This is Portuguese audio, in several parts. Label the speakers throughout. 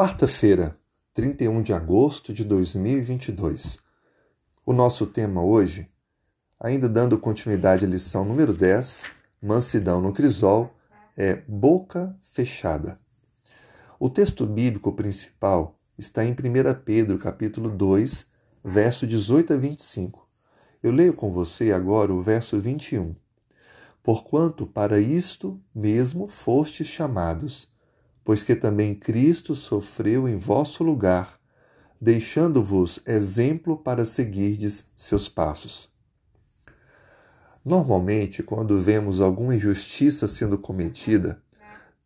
Speaker 1: Quarta-feira, 31 de agosto de 2022. O nosso tema hoje, ainda dando continuidade à lição número 10, Mansidão no Crisol, é Boca Fechada. O texto bíblico principal está em 1 Pedro, capítulo 2, verso 18 a 25. Eu leio com você agora o verso 21. Porquanto para isto mesmo fostes chamados, pois que também Cristo sofreu em vosso lugar, deixando-vos exemplo para seguirdes seus passos. Normalmente, quando vemos alguma injustiça sendo cometida,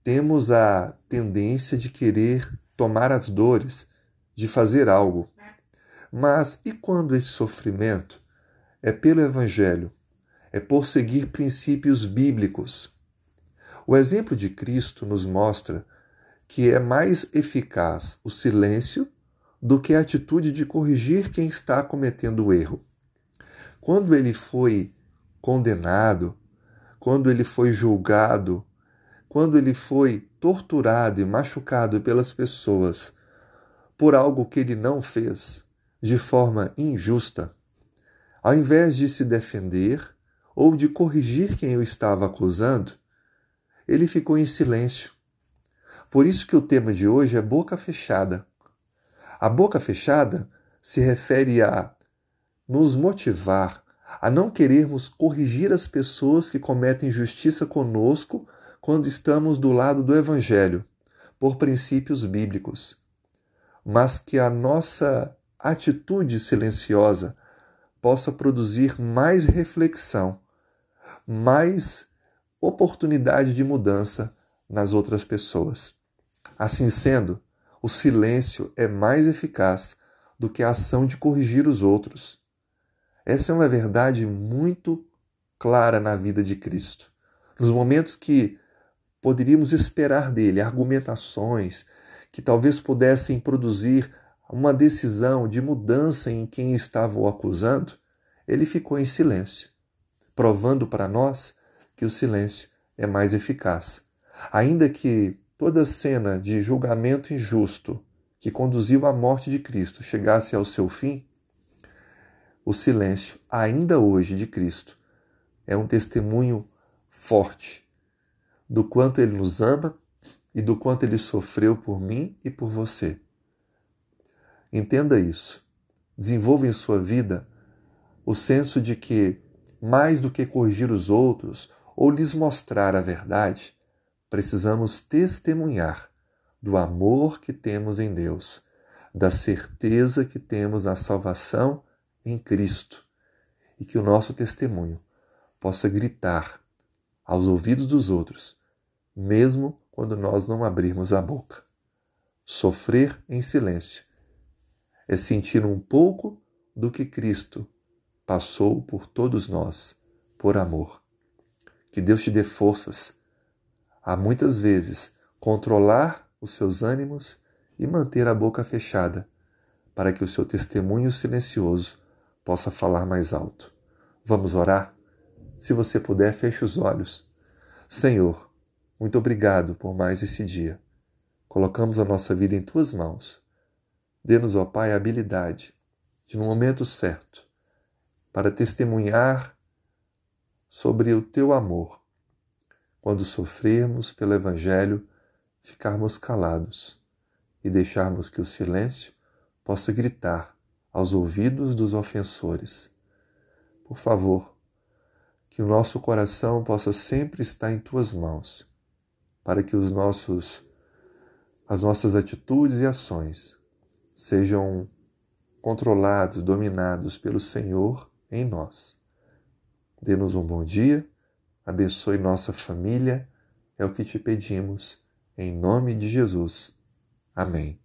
Speaker 1: temos a tendência de querer tomar as dores, de fazer algo. Mas e quando esse sofrimento é pelo Evangelho, é por seguir princípios bíblicos? O exemplo de Cristo nos mostra que é mais eficaz o silêncio do que a atitude de corrigir quem está cometendo o erro. Quando ele foi condenado, quando ele foi julgado, quando ele foi torturado e machucado pelas pessoas por algo que ele não fez de forma injusta, ao invés de se defender ou de corrigir quem o estava acusando, ele ficou em silêncio por isso que o tema de hoje é boca fechada. A boca fechada se refere a nos motivar a não querermos corrigir as pessoas que cometem injustiça conosco quando estamos do lado do Evangelho, por princípios bíblicos, mas que a nossa atitude silenciosa possa produzir mais reflexão, mais oportunidade de mudança nas outras pessoas. Assim sendo, o silêncio é mais eficaz do que a ação de corrigir os outros. Essa é uma verdade muito clara na vida de Cristo. Nos momentos que poderíamos esperar dele argumentações que talvez pudessem produzir uma decisão de mudança em quem estava o acusando, ele ficou em silêncio, provando para nós que o silêncio é mais eficaz. Ainda que toda cena de julgamento injusto que conduziu à morte de Cristo chegasse ao seu fim, o silêncio, ainda hoje, de Cristo é um testemunho forte do quanto ele nos ama e do quanto ele sofreu por mim e por você. Entenda isso. Desenvolva em sua vida o senso de que, mais do que corrigir os outros ou lhes mostrar a verdade, precisamos testemunhar do amor que temos em Deus, da certeza que temos na salvação em Cristo e que o nosso testemunho possa gritar aos ouvidos dos outros, mesmo quando nós não abrirmos a boca. Sofrer em silêncio é sentir um pouco do que Cristo passou por todos nós, por amor. Que Deus te dê forças a muitas vezes controlar os seus ânimos e manter a boca fechada, para que o seu testemunho silencioso possa falar mais alto. Vamos orar? Se você puder, feche os olhos. Senhor, muito obrigado por mais esse dia. Colocamos a nossa vida em tuas mãos. Dê-nos, ó Pai, a habilidade de, no momento certo, para testemunhar sobre o teu amor quando sofrermos pelo Evangelho, ficarmos calados e deixarmos que o silêncio possa gritar aos ouvidos dos ofensores. Por favor, que o nosso coração possa sempre estar em tuas mãos, para que os nossos as nossas atitudes e ações sejam controlados, dominados pelo Senhor em nós. Dê-nos um bom dia abençoe nossa família, é o que te pedimos, em nome de Jesus. Amém.